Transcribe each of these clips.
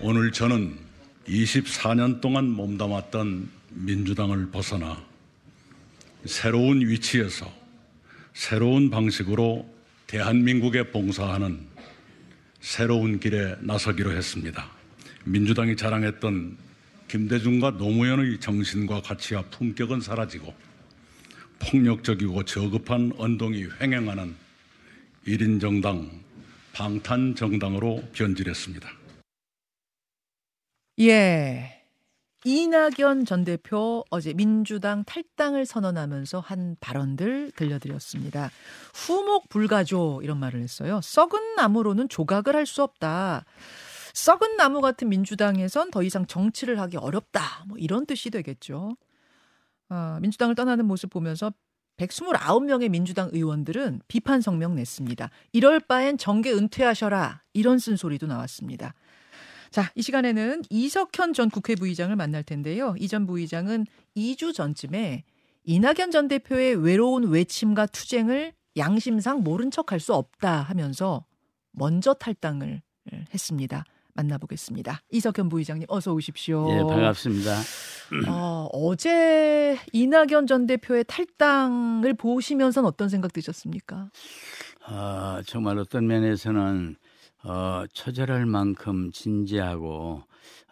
오늘 저는 24년 동안 몸담았던 민주당을 벗어나 새로운 위치에서 새로운 방식으로 대한민국에 봉사하는 새로운 길에 나서기로 했습니다. 민주당이 자랑했던 김대중과 노무현의 정신과 가치와 품격은 사라지고 폭력적이고 저급한 언동이 횡행하는 1인 정당, 방탄 정당으로 변질했습니다. 예. 이낙연 전 대표 어제 민주당 탈당을 선언하면서 한 발언들 들려드렸습니다. 후목 불가조 이런 말을 했어요. 썩은 나무로는 조각을 할 수 없다. 썩은 나무 같은 민주당에선 더 이상 정치를 하기 어렵다. 뭐 이런 뜻이 되겠죠. 아, 민주당을 떠나는 모습 보면서 129명의 민주당 의원들은 비판 성명 냈습니다. 이럴 바엔 정계 은퇴하셔라. 이런 쓴소리도 나왔습니다. 자, 이 시간에는 이석현 전 국회 부의장을 만날 텐데요. 이 전 부의장은 2주 전쯤에 이낙연 전 대표의 외로운 외침과 투쟁을 양심상 모른 척할 수 없다 하면서 먼저 탈당을 했습니다. 만나보겠습니다. 이석현 부의장님 어서 오십시오. 예, 반갑습니다. 어, 어제 이낙연 전 대표의 탈당을 보시면서는 어떤 생각 드셨습니까? 어, 정말 어떤 면에서는 어, 처절할 만큼 진지하고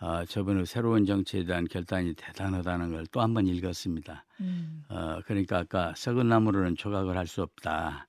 어, 저번에 새로운 정치에 대한 결단이 대단하다는 걸 또 한 번 읽었습니다. 음. 어, 그러니까 아까 썩은 나무로는 조각을 할 수 없다.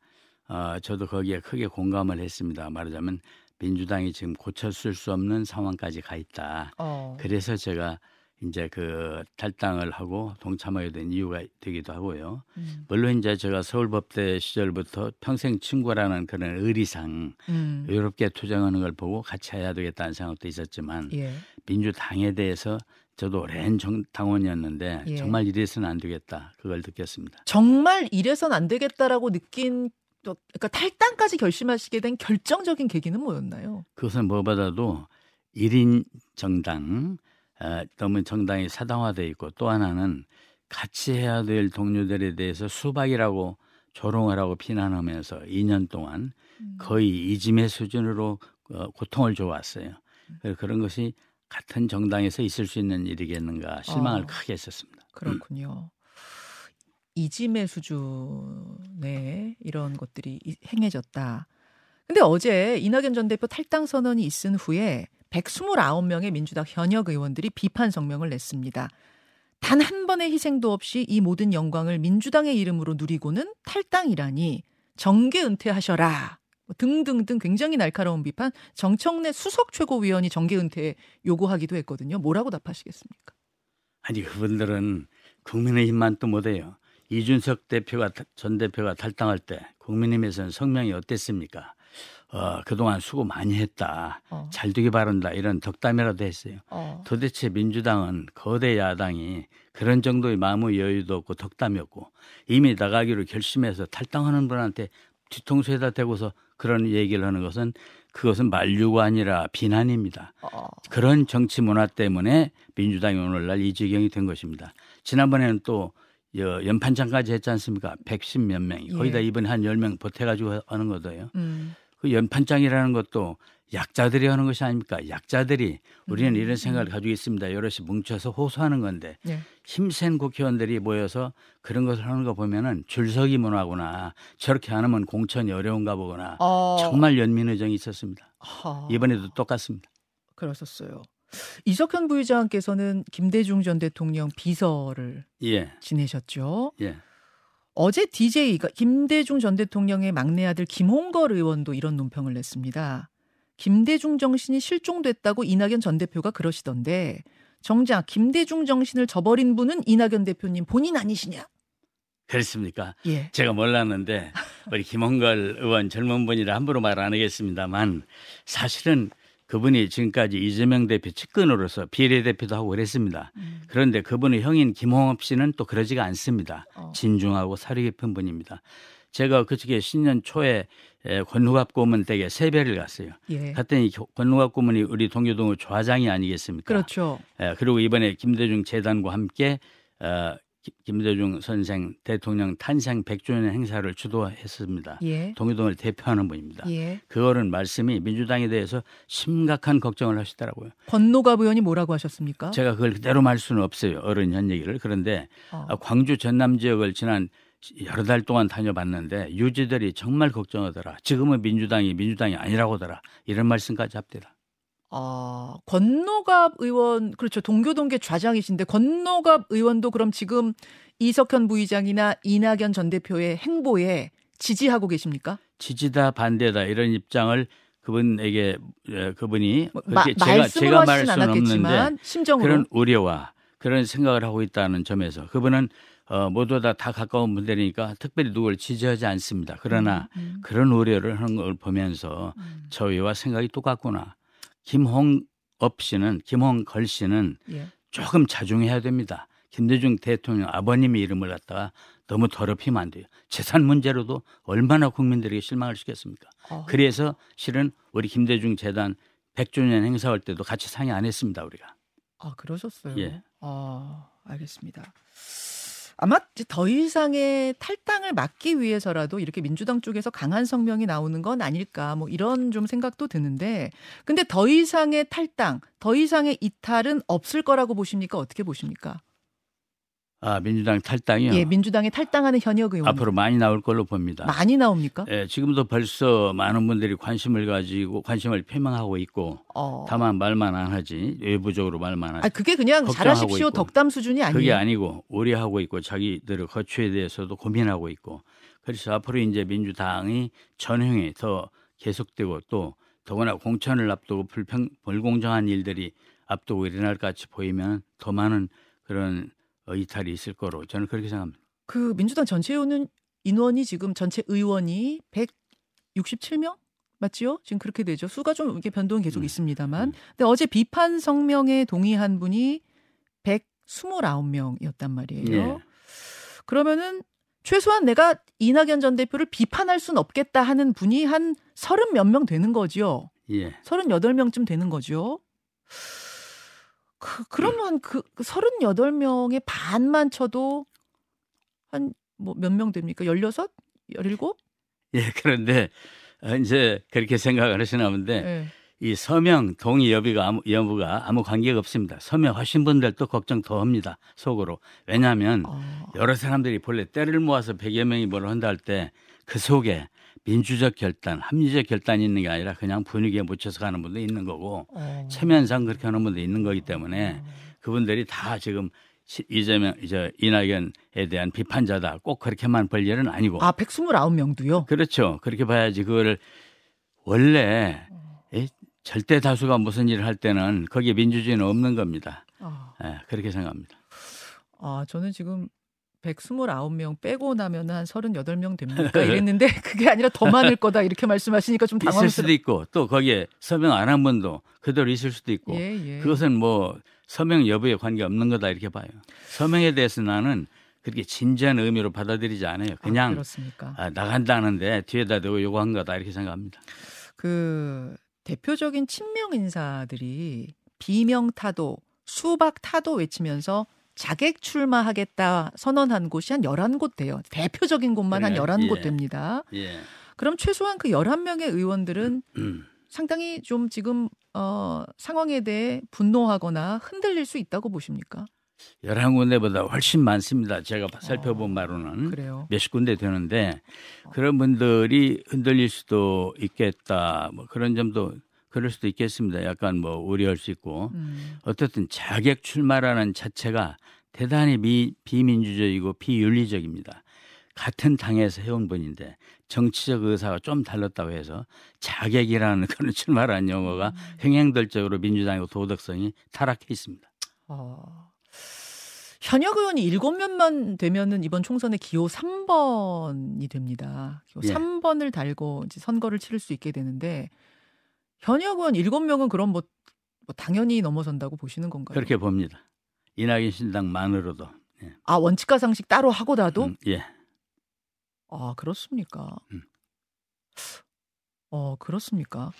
어, 저도 거기에 크게 공감을 했습니다. 말하자면 민주당이 지금 고쳤을 수 없는 상황까지 가 있다. 어. 그래서 제가 이제 그 탈당을 하고 동참하게 된 이유가 되기도 하고요. 음. 물론 이제 제가 서울법대 시절부터 평생 친구라는 그런 의리상 음. 외롭게 투쟁하는 걸 보고 같이 해야 되겠다는 생각도 있었지만 예. 민주당에 대해서 저도 오랜 정, 당원이었는데 예. 정말 이래서는 안 되겠다 그걸 느꼈습니다. 정말 이래서는 안 되겠다라고 느낀 또 그러니까 탈당까지 결심하시게 된 결정적인 계기는 뭐였나요? 그것은 뭐보다도 1인 정당 어, 너무 정당이 사당화돼 있고 또 하나는 같이 해야 될 동료들에 대해서 수박이라고 조롱을 하고 비난하면서 2년 동안 음. 거의 이짐의 수준으로 어, 고통을 줘왔어요. 음. 그런 것이 같은 정당에서 있을 수 있는 일이겠는가 실망을 어, 크게 했었습니다. 그렇군요. 음. 이짐의 수준에 이런 것들이 행해졌다. 근데 어제 이낙연 전 대표 탈당 선언이 있은 후에 129명의 민주당 현역 의원들이 비판 성명을 냈습니다. 단 한 번의 희생도 없이 이 모든 영광을 민주당의 이름으로 누리고는 탈당이라니 정계 은퇴하셔라. 뭐 등등등 굉장히 날카로운 비판. 정청래 수석 최고위원이 정계 은퇴 요구하기도 했거든요. 뭐라고 답하시겠습니까? 아니 그분들은 국민의힘만 또 못해요. 이준석 대표가 전 대표가 탈당할 때 국민의힘에서는 성명이 어땠습니까? 어, 그동안 수고 많이 했다. 어. 잘 되기 바란다. 이런 덕담이라도 했어요. 어. 도대체 민주당은 거대 야당이 그런 정도의 마음의 여유도 없고 덕담이 없고 이미 나가기로 결심해서 탈당하는 분한테 뒤통수에다 대고서 그런 얘기를 하는 것은 그것은 만류가 아니라 비난입니다. 어. 그런 정치 문화 때문에 민주당이 오늘날 이 지경이 된 것입니다. 지난번에는 또 연판장까지 했지 않습니까? 110몇 명이. 거의 다 예. 이번에 한 10명 보태가지고 하는 거예요. 음. 그 연판장이라는 것도 약자들이 하는 것이 아닙니까? 약자들이 우리는 음. 이런 생각을 가지고 있습니다. 여럿이 뭉쳐서 호소하는 건데 네. 힘센 국회의원들이 모여서 그런 것을 하는 거 보면은 줄서기 문화구나. 저렇게 안 하면 공천이 어려운가 보거나 어. 정말 연민의정이 있었습니다. 어. 이번에도 똑같습니다. 그러셨어요. 이석현 부의장께서는 김대중 전 대통령 비서를 예. 지내셨죠. 예. 어제 DJ가 김대중 전 대통령의 막내 아들 김홍걸 의원도 이런 논평을 냈습니다. 김대중 정신이 실종됐다고 이낙연 전 대표가 그러시던데 정작 김대중 정신을 저버린 분은 이낙연 대표님 본인 아니시냐? 그렇습니까? 예. 제가 몰랐는데 우리 김홍걸 의원 젊은 분이라 함부로 말 안 하겠습니다만 사실은 그분이 지금까지 이재명 대표 측근으로서 비례대표도 하고 그랬습니다. 음. 그런데 그분의 형인 김홍업 씨는 또 그러지가 않습니다. 어. 진중하고 사리 깊은 분입니다. 제가 그저께 신년 초에 권누갑 고문 댁에 세배를 갔어요. 예. 갔더니 권누갑 고문이 우리 동교동의 좌장이 아니겠습니까? 그렇죠. 예, 그리고 이번에 김대중 재단과 함께 어, 기- 김대중 선생 대통령 탄생 100주년 행사를 주도했습니다. 예. 동의동을 대표하는 분입니다. 예. 그거는 말씀이 민주당에 대해서 심각한 걱정을 하시더라고요. 권노갑 의원이 뭐라고 하셨습니까? 제가 그걸 그대로 말 수는 없어요. 어른 현 얘기를. 그런데 어. 아, 광주 전남 지역을 지난 여러 달 동안 다녀봤는데 유지들이 정말 걱정하더라. 지금은 민주당이 민주당이 아니라고더라. 이런 말씀까지 합니다. 아, 권노갑 의원 그렇죠. 동교동계 좌장이신데 권노갑 의원도 그럼 지금 이석현 부의장이나 이낙연 전 대표의 행보에 지지하고 계십니까? 지지다 반대다 이런 입장을 그분에게 에, 그분이 뭐, 마, 제가 제가 말할 수는 않았겠지만 심정으로 그런 우려와 그런 생각을 하고 있다는 점에서 그분은 어, 모두 다, 다 가까운 분들이니까 특별히 누구를 지지하지 않습니다. 그러나 음, 그런 우려를 하는 걸 보면서 음, 저희와 생각이 똑같구나. 김홍업 씨는 김홍걸 씨는 예. 조금 자중해야 됩니다. 김대중 대통령 아버님의 이름을 갖다가 너무 더럽히면 안 돼요. 재산 문제로도 얼마나 국민들에게 실망을 시켰습니까? 어, 그래서 실은 우리 김대중 재단 100주년 행사할 때도 같이 상의 안 했습니다, 우리가. 아 그러셨어요. 예. 아 알겠습니다. 아마 이제 더 이상의 탈당을 막기 위해서라도 이렇게 민주당 쪽에서 강한 성명이 나오는 건 아닐까 뭐 이런 좀 생각도 드는데 근데 더 이상의 탈당, 더 이상의 이탈은 없을 거라고 보십니까? 어떻게 보십니까? 아, 민주당 탈당이요. 예, 민주당에 탈당하는 현역 의원 앞으로 많이 나올 걸로 봅니다. 많이 나옵니까? 예, 지금도 벌써 많은 분들이 관심을 가지고 관심을 표명하고 있고 어. 다만 말만 안 하지 외부적으로 말만 하지. 아 그게 그냥 잘하십시오 있고. 덕담 수준이 아니에요. 그게 아니고 우려하고 있고 자기들의 거취에 대해서도 고민하고 있고 그래서 앞으로 이제 민주당이 전형이 더 계속되고 또 더구나 공천을 앞두고 불평 불공정한 일들이 앞두고 일어날 것 같이 보이면 더 많은 그런 어, 이탈이 있을 거로 저는 그렇게 생각합니다. 그 민주당 전체 의원 인원이 지금 전체 의원이 167명 맞지요? 지금 그렇게 되죠. 수가 좀 이렇게 변동이 계속 음. 있습니다만. 음. 근데 어제 비판 성명에 동의한 분이 129명이었단 말이에요. 예. 그러면은 최소한 내가 이낙연 전 대표를 비판할 순 없겠다 하는 분이 한30몇명 되는 거죠. 예. 38명쯤 되는 거죠. 그, 그러면 그 38명의 반만 쳐도 한 뭐 몇 명 됩니까? 16? 17? 예, 그런데 어, 이제 그렇게 생각을 하시나 본데 예. 이 서명 동의 여부가 아무, 여부가 아무 관계가 없습니다. 서명하신 분들도 걱정 더 합니다. 속으로. 왜냐하면 아, 여러 사람들이 본래 때를 모아서 100여 명이 뭘 한다 할 때 그 속에 민주적 결단, 합리적 결단이 있는 게 아니라 그냥 분위기에 묻혀서 가는 분도 있는 거고 어. 체면상 그렇게 하는 분도 있는 거기 때문에 그분들이 다 지금 시- 이재명, 이제 이낙연에 대한 비판자다. 꼭 그렇게만 볼 일은 아니고. 아, 129명도요? 그렇죠. 그렇게 봐야지 그거를 원래 이 절대 다수가 무슨 일을 할 때는 거기에 민주주의는 없는 겁니다. 아, 예, 그렇게 생각합니다. 아, 저는 지금 129명 빼고 나면 한 38명 됩니까? 이랬는데 그게 아니라 더 많을 거다 이렇게 말씀하시니까 좀 있을 수도 당황스러워. 있고 또 거기에 서명 안 한 분도 그대로 있을 수도 있고 예, 예. 그것은 뭐 서명 여부에 관계 없는 거다 이렇게 봐요. 서명에 대해서 나는 그렇게 진지한 의미로 받아들이지 않아요. 아, 그냥 그렇습니까? 아, 나간다는데 뒤에다 대고 요구한 거다 이렇게 생각합니다. 그 대표적인 친명 인사들이 비명 타도 수박 타도 외치면서 자객 출마하겠다 선언한 곳이 한 11곳 돼요. 대표적인 곳만 한 그래요? 11곳 예. 됩니다. 예. 그럼 최소한 그 11명의 의원들은 음. 상당히 좀 지금 어 상황에 대해 분노하거나 흔들릴 수 있다고 보십니까? 11군데보다 훨씬 많습니다. 제가 살펴본 바로는 어, 그래요. 몇십 군데 되는데 그런 분들이 흔들릴 수도 있겠다. 뭐 그런 점도 그럴 수도 있겠습니다. 약간 뭐 우려할 수 있고 음. 어떻든 자객 출마라는 자체가 대단히 미, 비민주적이고 비윤리적입니다. 같은 당에서 해온 분인데 정치적 의사가 좀 달랐다고 해서 자객이라는 그런 출마라는 용어가 행행들적으로 민주당의 도덕성이 타락해 있습니다. 어. 현역 의원이 일곱 명만 되면은 이번 총선에 기호 3번이 됩니다. 기호 예. 3번을 달고 이제 선거를 치를 수 있게 되는데 현역 의원 일곱 명은 그럼 뭐, 뭐 당연히 넘어선다고 보시는 건가요? 그렇게 봅니다. 이낙연 신당만으로도. 예. 아 원칙과 상식 따로 하고라도 음, 예. 아 그렇습니까? 음. 어 그렇습니까?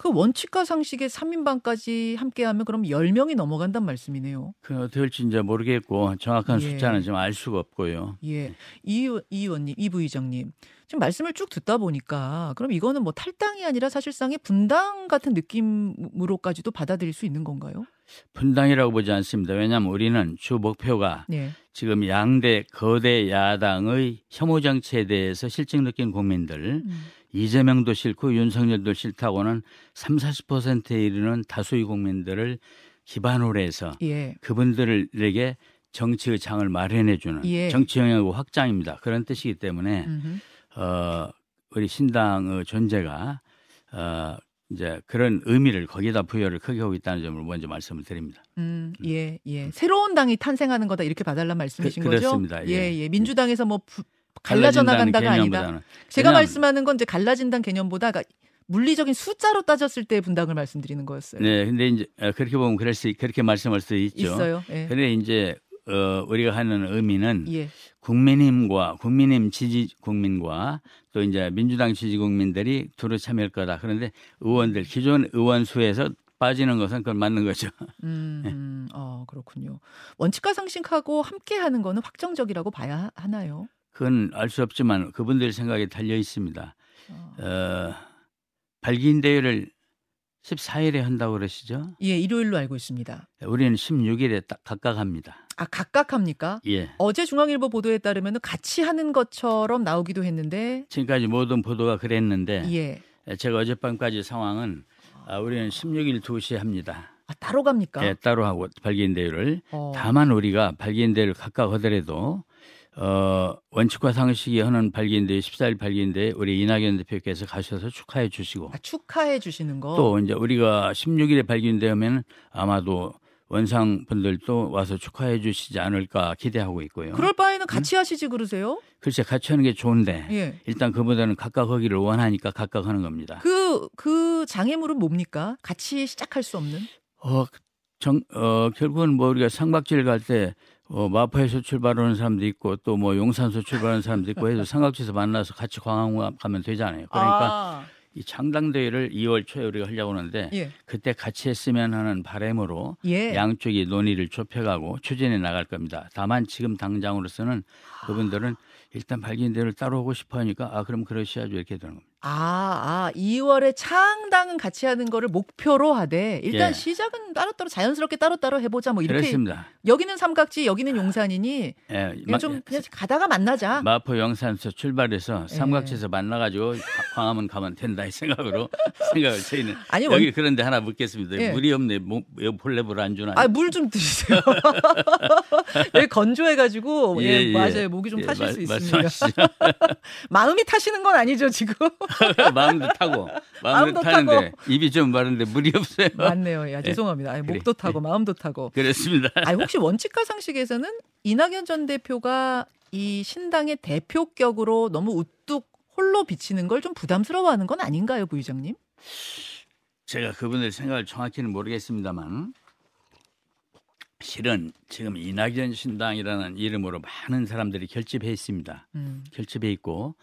그 원칙과 상식의 3인방까지 함께하면 그럼 10명이 넘어간단 말씀이네요. 그 될지 이제 모르겠고 정확한 예. 숫자는 좀 알 수가 없고요. 예. 이, 이 의원님, 이 부의장님. 지금 말씀을 쭉 듣다 보니까 그럼 이거는 뭐 탈당이 아니라 사실상의 분당 같은 느낌으로까지도 받아들일 수 있는 건가요? 분당이라고 보지 않습니다. 왜냐하면 우리는 주 목표가 네. 지금 양대 거대 야당의 혐오 정치에 대해서 실증 느낀 국민들 음. 이재명도 싫고 윤석열도 싫다고는 3, 40%에 이르는 다수의 국민들을 기반으로 해서 예. 그분들에게 정치의 장을 마련해 주는 예. 정치 영향의 확장입니다. 그런 뜻이기 때문에 음흠. 어 우리 신당의 존재가 어 이제 그런 의미를 거기다 부여를 크게 하고 있다는 점을 먼저 말씀을 드립니다. 음, 예, 예. 새로운 당이 탄생하는 거다 이렇게 봐달란 말씀이신 그- 거죠? 그렇습니다. 예, 예. 예. 민주당에서 뭐 부- 갈라져 나간다가 아니다. 개념보다는. 제가 말씀하는 건 이제 갈라진다는 개념보다 그러니까 물리적인 숫자로 따졌을 때 분당을 말씀드리는 거였어요. 네, 근데 이제 어, 그렇게 보면 그럴 수 그렇게 말씀할 수 있죠. 있어요. 예. 근데 이제 어, 우리가 하는 의미는 예. 국민힘과 국민힘 지지 국민과 또 이제 민주당 지지 국민들이 두루 참여할 거다. 그런데 의원들 기존 의원 수에서 빠지는 것은 그건 맞는 거죠. 음, 네. 음, 어, 그렇군요. 원칙과 상식하고 함께 하는 거는 확정적이라고 봐야 하나요? 그건 알 수 없지만 그분들 생각에 달려 있습니다. 어. 어, 발기인 대회를 14일에 한다고 그러시죠? 예, 일요일로 알고 있습니다. 우리는 16일에 딱 각각 합니다. 아, 각각 합니까? 예. 어제 중앙일보 보도에 따르면 같이 하는 것처럼 나오기도 했는데 지금까지 모든 보도가 그랬는데 예. 제가 어젯밤까지 상황은 아, 우리는 16일 2시에 합니다. 아, 따로 갑니까? 예, 따로 하고 발기인 대회를 어. 다만 우리가 발기인 대회를 각각 하더라도 어, 원칙과 상식이 하는 발기인 대회 14일 발기인 대회 우리 이낙연 대표께서 가셔서 축하해 주시고 아, 축하해 주시는 거. 또 이제 우리가 16일에 발기인되면 아마도 원상 분들도 와서 축하해 주시지 않을까 기대하고 있고요. 그럴 바에는 같이 하시지 그러세요? 글쎄 같이 하는 게 좋은데 예. 일단 그보다는 각각 하기를 원하니까 각각 하는 겁니다. 그, 그 장애물은 뭡니까? 같이 시작할 수 없는? 어, 정, 어, 결국은 뭐 우리가 삼각지를 갈때 어, 마포에서 출발하는 사람도 있고 또 뭐 용산에서 출발하는 사람도 있고 해서 삼각지에서 만나서 같이 광화문 가면 되잖아요. 그러니까 아, 이 창당대회를 2월 초에 우리가 하려고 하는데 예. 그때 같이 했으면 하는 바람으로 예. 양쪽이 논의를 좁혀가고 추진해 나갈 겁니다. 다만 지금 당장으로서는 그분들은 일단 발기인대를 따로 하고 싶어 하니까 아 그럼 그러셔야죠 이렇게 되는 겁니다. 아, 아, 2월에 창당은 같이 하는 거를 목표로 하되 일단 예. 시작은 따로따로 자연스럽게 따로따로 해보자 뭐 이렇게 그렇습니다. 여기는 삼각지 여기는 용산이니 예, 그냥 좀 그냥 가다가 만나자. 마포 영산에서 출발해서 예. 삼각지에서 만나가지고 광화문 가면 된다 이 생각으로 생각을 저희는 아니, 여기 원- 그런데 하나 묻겠습니다. 예. 물이 없네. 뭐, 왜 볼레볼 안 주나? 아, 물 좀 드세요. 여기 건조해가지고, 예, 예, 예. 맞아요. 목이 좀 예, 타실 말- 수 있습니다. 마음이 타시는 건 아니죠, 지금? 마음도 타고 마음도 마음도 타는데 입이 좀 마른데 물이 없어요. 맞네요. 야, 죄송합니다. 아니, 그래. 목도 타고, 마음도 타고. 그렇습니다. 아니, 혹시 원칙과 상식에서는 이낙연 전 대표가 이 신당의 대표격으로 너무 우뚝 홀로 비치는 걸 좀 부담스러워하는 건 아닌가요, 부의장님? 제가 그분들 생각을 정확히는 모르겠습니다만 실은 지금 이낙연 신당이라는 이름으로 많은 사람들이 결집해 있습니다. 음, 결집해 있고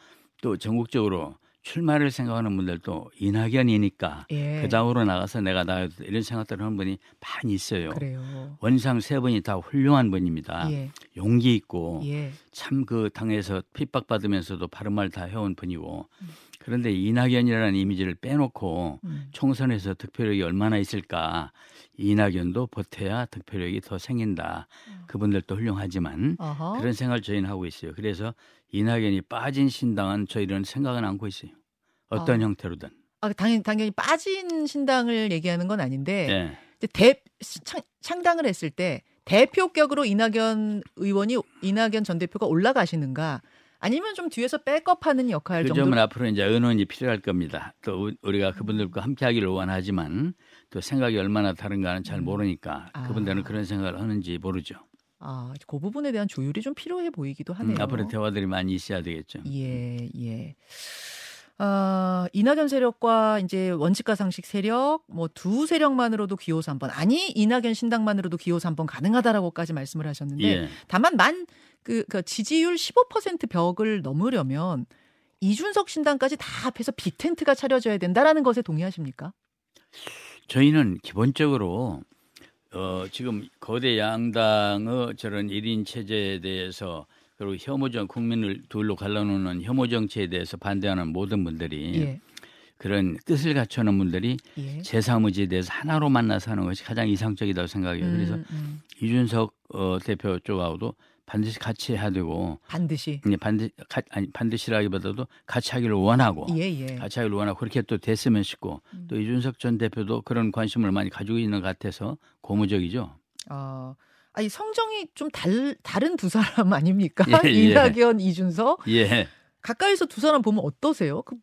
또 전국적으로 출마를 생각하는 분들도 이낙연이니까 예. 그 다음으로 나가서 내가 나가야 돼 이런 생각들을 하는 분이 많이 있어요. 그래요. 원상 세 분이 다 훌륭한 분입니다. 예, 용기 있고 예. 참그 당에서 핍박받으면서도 바른 말 다 해온 분이고 그런데 이낙연이라는 이미지를 빼놓고 음. 총선에서 득표력이 얼마나 있을까 이낙연도 보태야 득표력이 더 생긴다 그분들도 훌륭하지만 어허. 그런 생각을 저희는 하고 있어요 그래서 이낙연이 빠진 신당은 저희는 생각은 않고 있어요 어떤 아. 형태로든 아, 당연히, 당연히 빠진 신당을 얘기하는 건 아닌데 예. 이제 대, 창, 창당을 했을 때 대표격으로 이낙연 의원이 이낙연 전 대표가 올라가시는가 아니면 좀 뒤에서 백업하는 역할 그 정도 점은 앞으로 이제 의논이 필요할 겁니다. 또 우- 우리가 그분들과 함께하기를 원하지만 또 생각이 얼마나 다른가는 잘 모르니까 아. 그분들은 그런 생각을 하는지 모르죠. 아, 그 부분에 대한 조율이 좀 필요해 보이기도 하네요. 음, 앞으로 대화들이 많이 있어야 되겠죠. 예, 예. 아, 이낙연 세력과 이제 원칙과 상식 세력, 뭐 두 세력만으로도 기호 3번, 아니, 이낙연 신당만으로도 기호 3번 가능하다라고까지 말씀을 하셨는데, 예. 다만 만, 그, 그 지지율 15% 벽을 넘으려면 이준석 신당까지 다 합해서 빅텐트가 차려져야 된다라는 것에 동의하십니까? 저희는 기본적으로 어, 지금 거대 양당의 저런 일인 체제에 대해서 그리고 혐오정 국민을 둘로 갈라놓는 혐오 정치에 대해서 반대하는 모든 분들이 예. 그런 뜻을 갖춰놓은 분들이 예. 제3의지에 대해서 하나로 만나서 하는 것이 가장 이상적이라고 생각해요. 그래서 음, 음. 이준석 어, 대표 쪽하고도 반드시 같이 해야 되고 반드시 이제 반드 가, 아니 반드시라기보다도 같이 하기를 원하고 예, 예. 같이 하기를 원하고 그렇게 또 됐으면 싶고 음. 또 이준석 전 대표도 그런 관심을 많이 가지고 있는 것 같아서 고무적이죠. 어, 아니 성정이 좀 달, 다른 두 사람 아닙니까? 예, 예. 이낙연, 이준석 예, 가까이서 두 사람 보면 어떠세요? 그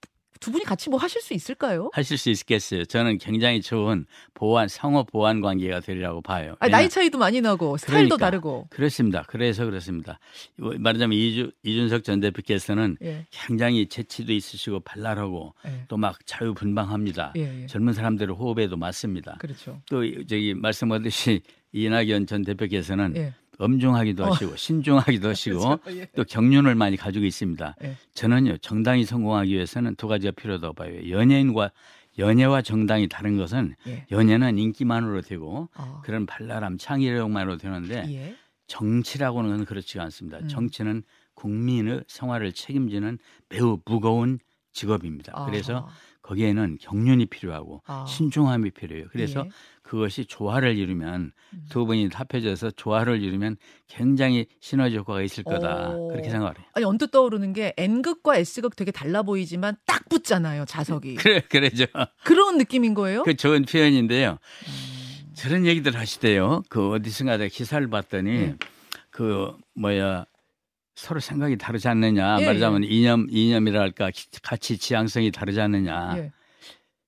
두 분이 같이 뭐 하실 수 있을까요? 하실 수 있겠어요. 저는 굉장히 좋은 보완 상호 보완 관계가 되리라고 봐요. 아니, 나이 차이도 많이 나고 스타일도 그러니까. 다르고. 그렇습니다. 그래서 그렇습니다. 뭐 말하자면 이주, 이준석 전 대표께서는 예, 굉장히 재치도 있으시고 발랄하고 예, 또막 자유분방합니다. 예, 예. 젊은 사람들의 호흡에도 맞습니다. 그렇죠. 또 저기 말씀하듯이 이낙연 전 대표께서는 예. 엄중하기도 어. 하시고 신중하기도 하시고 그렇죠. 예. 또 경륜을 많이 가지고 있습니다. 예. 저는요 정당이 성공하기 위해서는 두 가지가 필요하다고 봐요. 연예인과 연예와 정당이 다른 것은 예. 연예는 인기만으로 되고 어, 그런 발랄함 창의력만으로 되는데 예. 정치라고는 그렇지가 않습니다. 음. 정치는 국민의 생활을 책임지는 매우 무거운 직업입니다. 아하. 그래서 거기에는 경륜이 필요하고 아. 신중함이 필요해요. 그래서 예. 그것이 조화를 이루면 음. 두 분이 합해져서 조화를 이루면 굉장히 시너지 효과가 있을 거다. 오. 그렇게 생각을 해요. 아니 언뜻 떠오르는 게 N극과 S극 되게 달라 보이지만 딱 붙잖아요 자석이 그래, 그래죠. 그런 느낌인 거예요? 그 좋은 표현인데요. 음. 저런 얘기들 하시대요. 그 어디선가 기사를 봤더니 네. 그 뭐야 서로 생각이 다르지 않느냐 예, 말하자면 이념 이념이랄까 기- 가치 지향성이 다르지 않느냐. 예.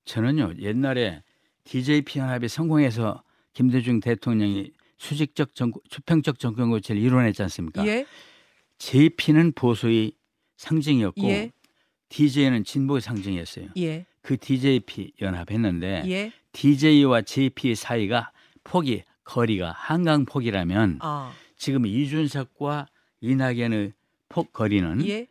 저는요 옛날에 DJP 연합이 성공해서 김대중 대통령이 수직적 정, 수평적 정권 고치를 이뤄냈지 않습니까? 예. JP는 보수의 상징이었고 예. DJ는 진보의 상징이었어요. 예. 그 DJP 연합했는데 예. DJ와 JP 사이가 폭이 거리가 한강 폭이라면 아. 지금 이준석과 이낙연의 폭 거리는 예.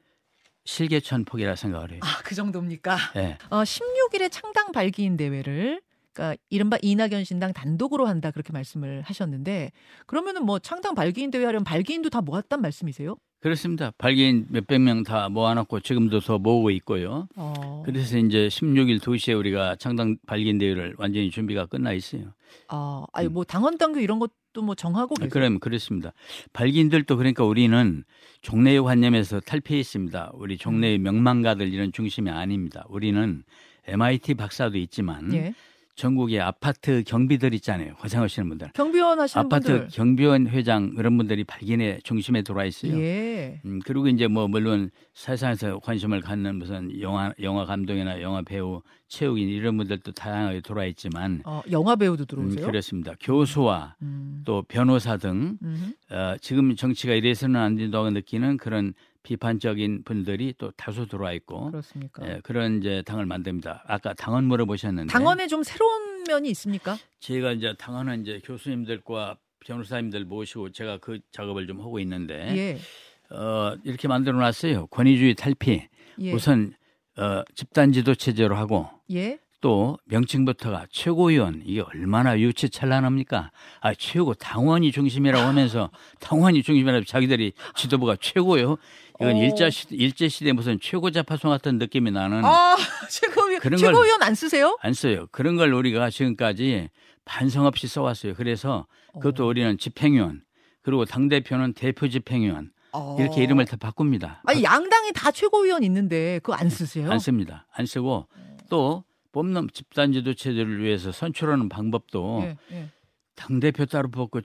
실개천 폭이라 생각을 해요. 아, 그 정도입니까? 예. 어, 16일에 창당 발기인 대회를 그러니까 이른바 이낙연 신당 단독으로 한다 그렇게 말씀을 하셨는데 그러면은 뭐 창당 발기인 대회 하려면 발기인도 다 모았단 말씀이세요? 그렇습니다. 발기인 몇백 명 다 모아놓고 지금도 더 모으고 있고요. 어. 그래서 이제 16일 2시에 우리가 창당 발기인 대회를 완전히 준비가 끝나 있어요. 아, 아니 뭐 당원 당규 이런 것 도뭐 정하고 계세요. 음. 그럼 그렇습니다. 발기인들도 그러니까 우리는 종래의 관념에서 탈피했습니다. 우리 종래의 명망가들 이런 중심이 아닙니다. 우리는 MIT 박사도 있지만 예. 전국의 아파트 경비들 있잖아요. 고생하시는 분들. 경비원 하시는 아파트 분들. 경비원 회장 그런 분들이 발기인의 중심에 들어와 있어요. 예. 음, 그리고 이제 뭐 물론 세상에서 관심을 갖는 무슨 영화 영화 감독이나 영화 배우, 체육인 이런 분들도 다양하게 들어와 있지만 어, 영화 배우도 음, 들어오세요? 그렇습니다. 교수와 음. 또 변호사 등 음. 어, 지금 정치가 이래서는 안 된다고 느끼는 그런 비판적인 분들이 또 다수 들어와 있고 그렇습니까? 예, 그런 이제 당을 만듭니다. 아까 당원 물어보셨는데 당원에 좀 새로운 면이 있습니까? 제가 이제 당원은 이제 교수님들과 변호사님들 모시고 제가 그 작업을 좀 하고 있는데 예. 어, 이렇게 만들어 놨어요. 권위주의 탈피. 예. 우선 어, 집단 지도 체제로 하고 예. 또 명칭부터가 최고위원 이게 얼마나 유치찬란합니까? 아 최고 당원이 중심이라고 하면서 당원이 중심이라고 자기들이 지도부가 최고요. 이건 어. 일자 일제 시대 무슨 최고 자 파송 같은 느낌이 나는 아, 최고위원 그런 걸- 최고위원 안 쓰세요? 안 써요. 그런 걸 우리가 지금까지 반성 없이 써왔어요. 그래서 그것도 어. 우리는 집행위원 그리고 당 대표는 대표 집행위원 어. 이렇게 이름을 다 바꿉니다. 아니 양당이 다 최고위원 있는데 그거 안 쓰세요? 안 씁니다. 안 쓰고 또 뽑는 집단지도 체제를 위해서 선출하는 방법도 예, 예. 당 대표 따로 뽑고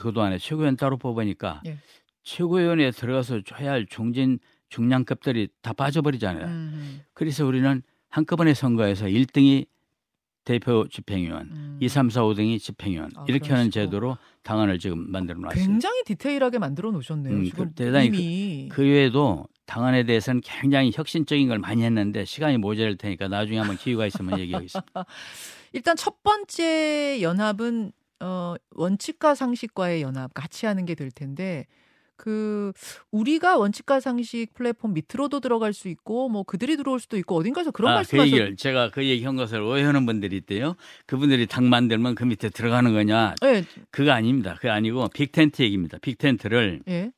그동안에 최고위원 따로 뽑으니까 예. 최고위원에 들어가서 해야 할 중진 중량급들이 다 빠져버리잖아요. 음, 그래서 우리는 한꺼번에 선거에서 1등이 대표 집행위원, 음. 2, 3, 4, 5등이 집행위원 아, 이렇게 하는 식으로. 제도로 당원을 지금 만들어 놨어요. 굉장히 디테일하게 만들어 놓으셨네요. 음, 지금 그 대단히 이미 그 외에도 당원에 대해서는 굉장히 혁신적인 걸 많이 했는데 시간이 모자랄 테니까 나중에 한번 기회가 있으면 얘기하겠습니다. 일단 첫 번째 연합은 어, 원칙과 상식과의 연합 같이 하는 게 될 텐데 그 우리가 원칙과 상식 플랫폼 밑으로도 들어갈 수 있고 뭐 그들이 들어올 수도 있고 어딘가에서 그런 아, 그 말씀하셨 얘기를 제가 그 얘기 한 것을 오해하는 분들이 있대요. 그분들이 당 만들면 그 밑에 들어가는 거냐? 예, 그거 아닙니다. 그거 아니고 빅텐트 얘기입니다. 빅텐트를 예,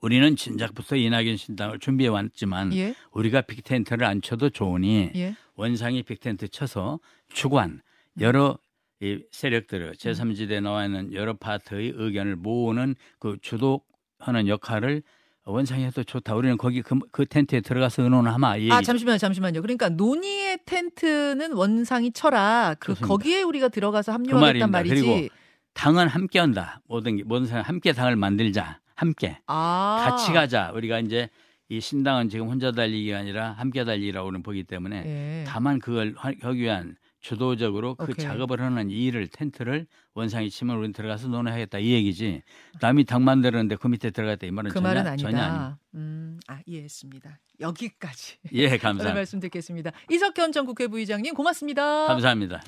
우리는 진작부터 이낙연 신당을 준비해 왔지만 예, 우리가 빅텐트를 안 쳐도 좋으니 예. 원상이 빅텐트 쳐서 주관 여러 이 세력들을 제3지대에 나와 있는 여러 파트의 의견을 모으는 그 주도 하는 역할을 원상이 해도 좋다. 우리는 거기 그, 그 텐트에 들어가서 의논하마 이. 아 잠시만요, 잠시만요. 그러니까 논의의 텐트는 원상이 쳐라. 그 그렇습니다. 거기에 우리가 들어가서 합류하겠단 말입니다. 말이지. 그리고 당은 함께 한다. 모든 게 모든 사람 함께 당을 만들자. 함께 아, 같이 가자. 우리가 이제 이 신당은 지금 혼자 달리기가 아니라 함께 달리기라고는 보기 때문에 예. 다만 그걸 하- 하기 위한 주도적으로 그 오케이. 작업을 하는 이 일을 텐트를 원상이 치면 우리는 들어가서 논의하겠다 이 얘기지. 남이 당 만들었는데 그 밑에 들어갔다 이 말은 그 전혀, 말은 아니다. 전혀 아닙니다. 음, 아 이해했습니다. 여기까지 예, 감사합니다. 말씀 듣겠습니다. 이석현 전 국회 부의장님 고맙습니다. 감사합니다.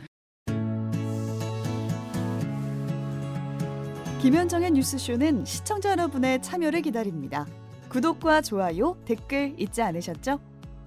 김현정의 뉴스쇼는 시청자 여러분의 참여를 기다립니다. 구독과 좋아요, 댓글 잊지 않으셨죠?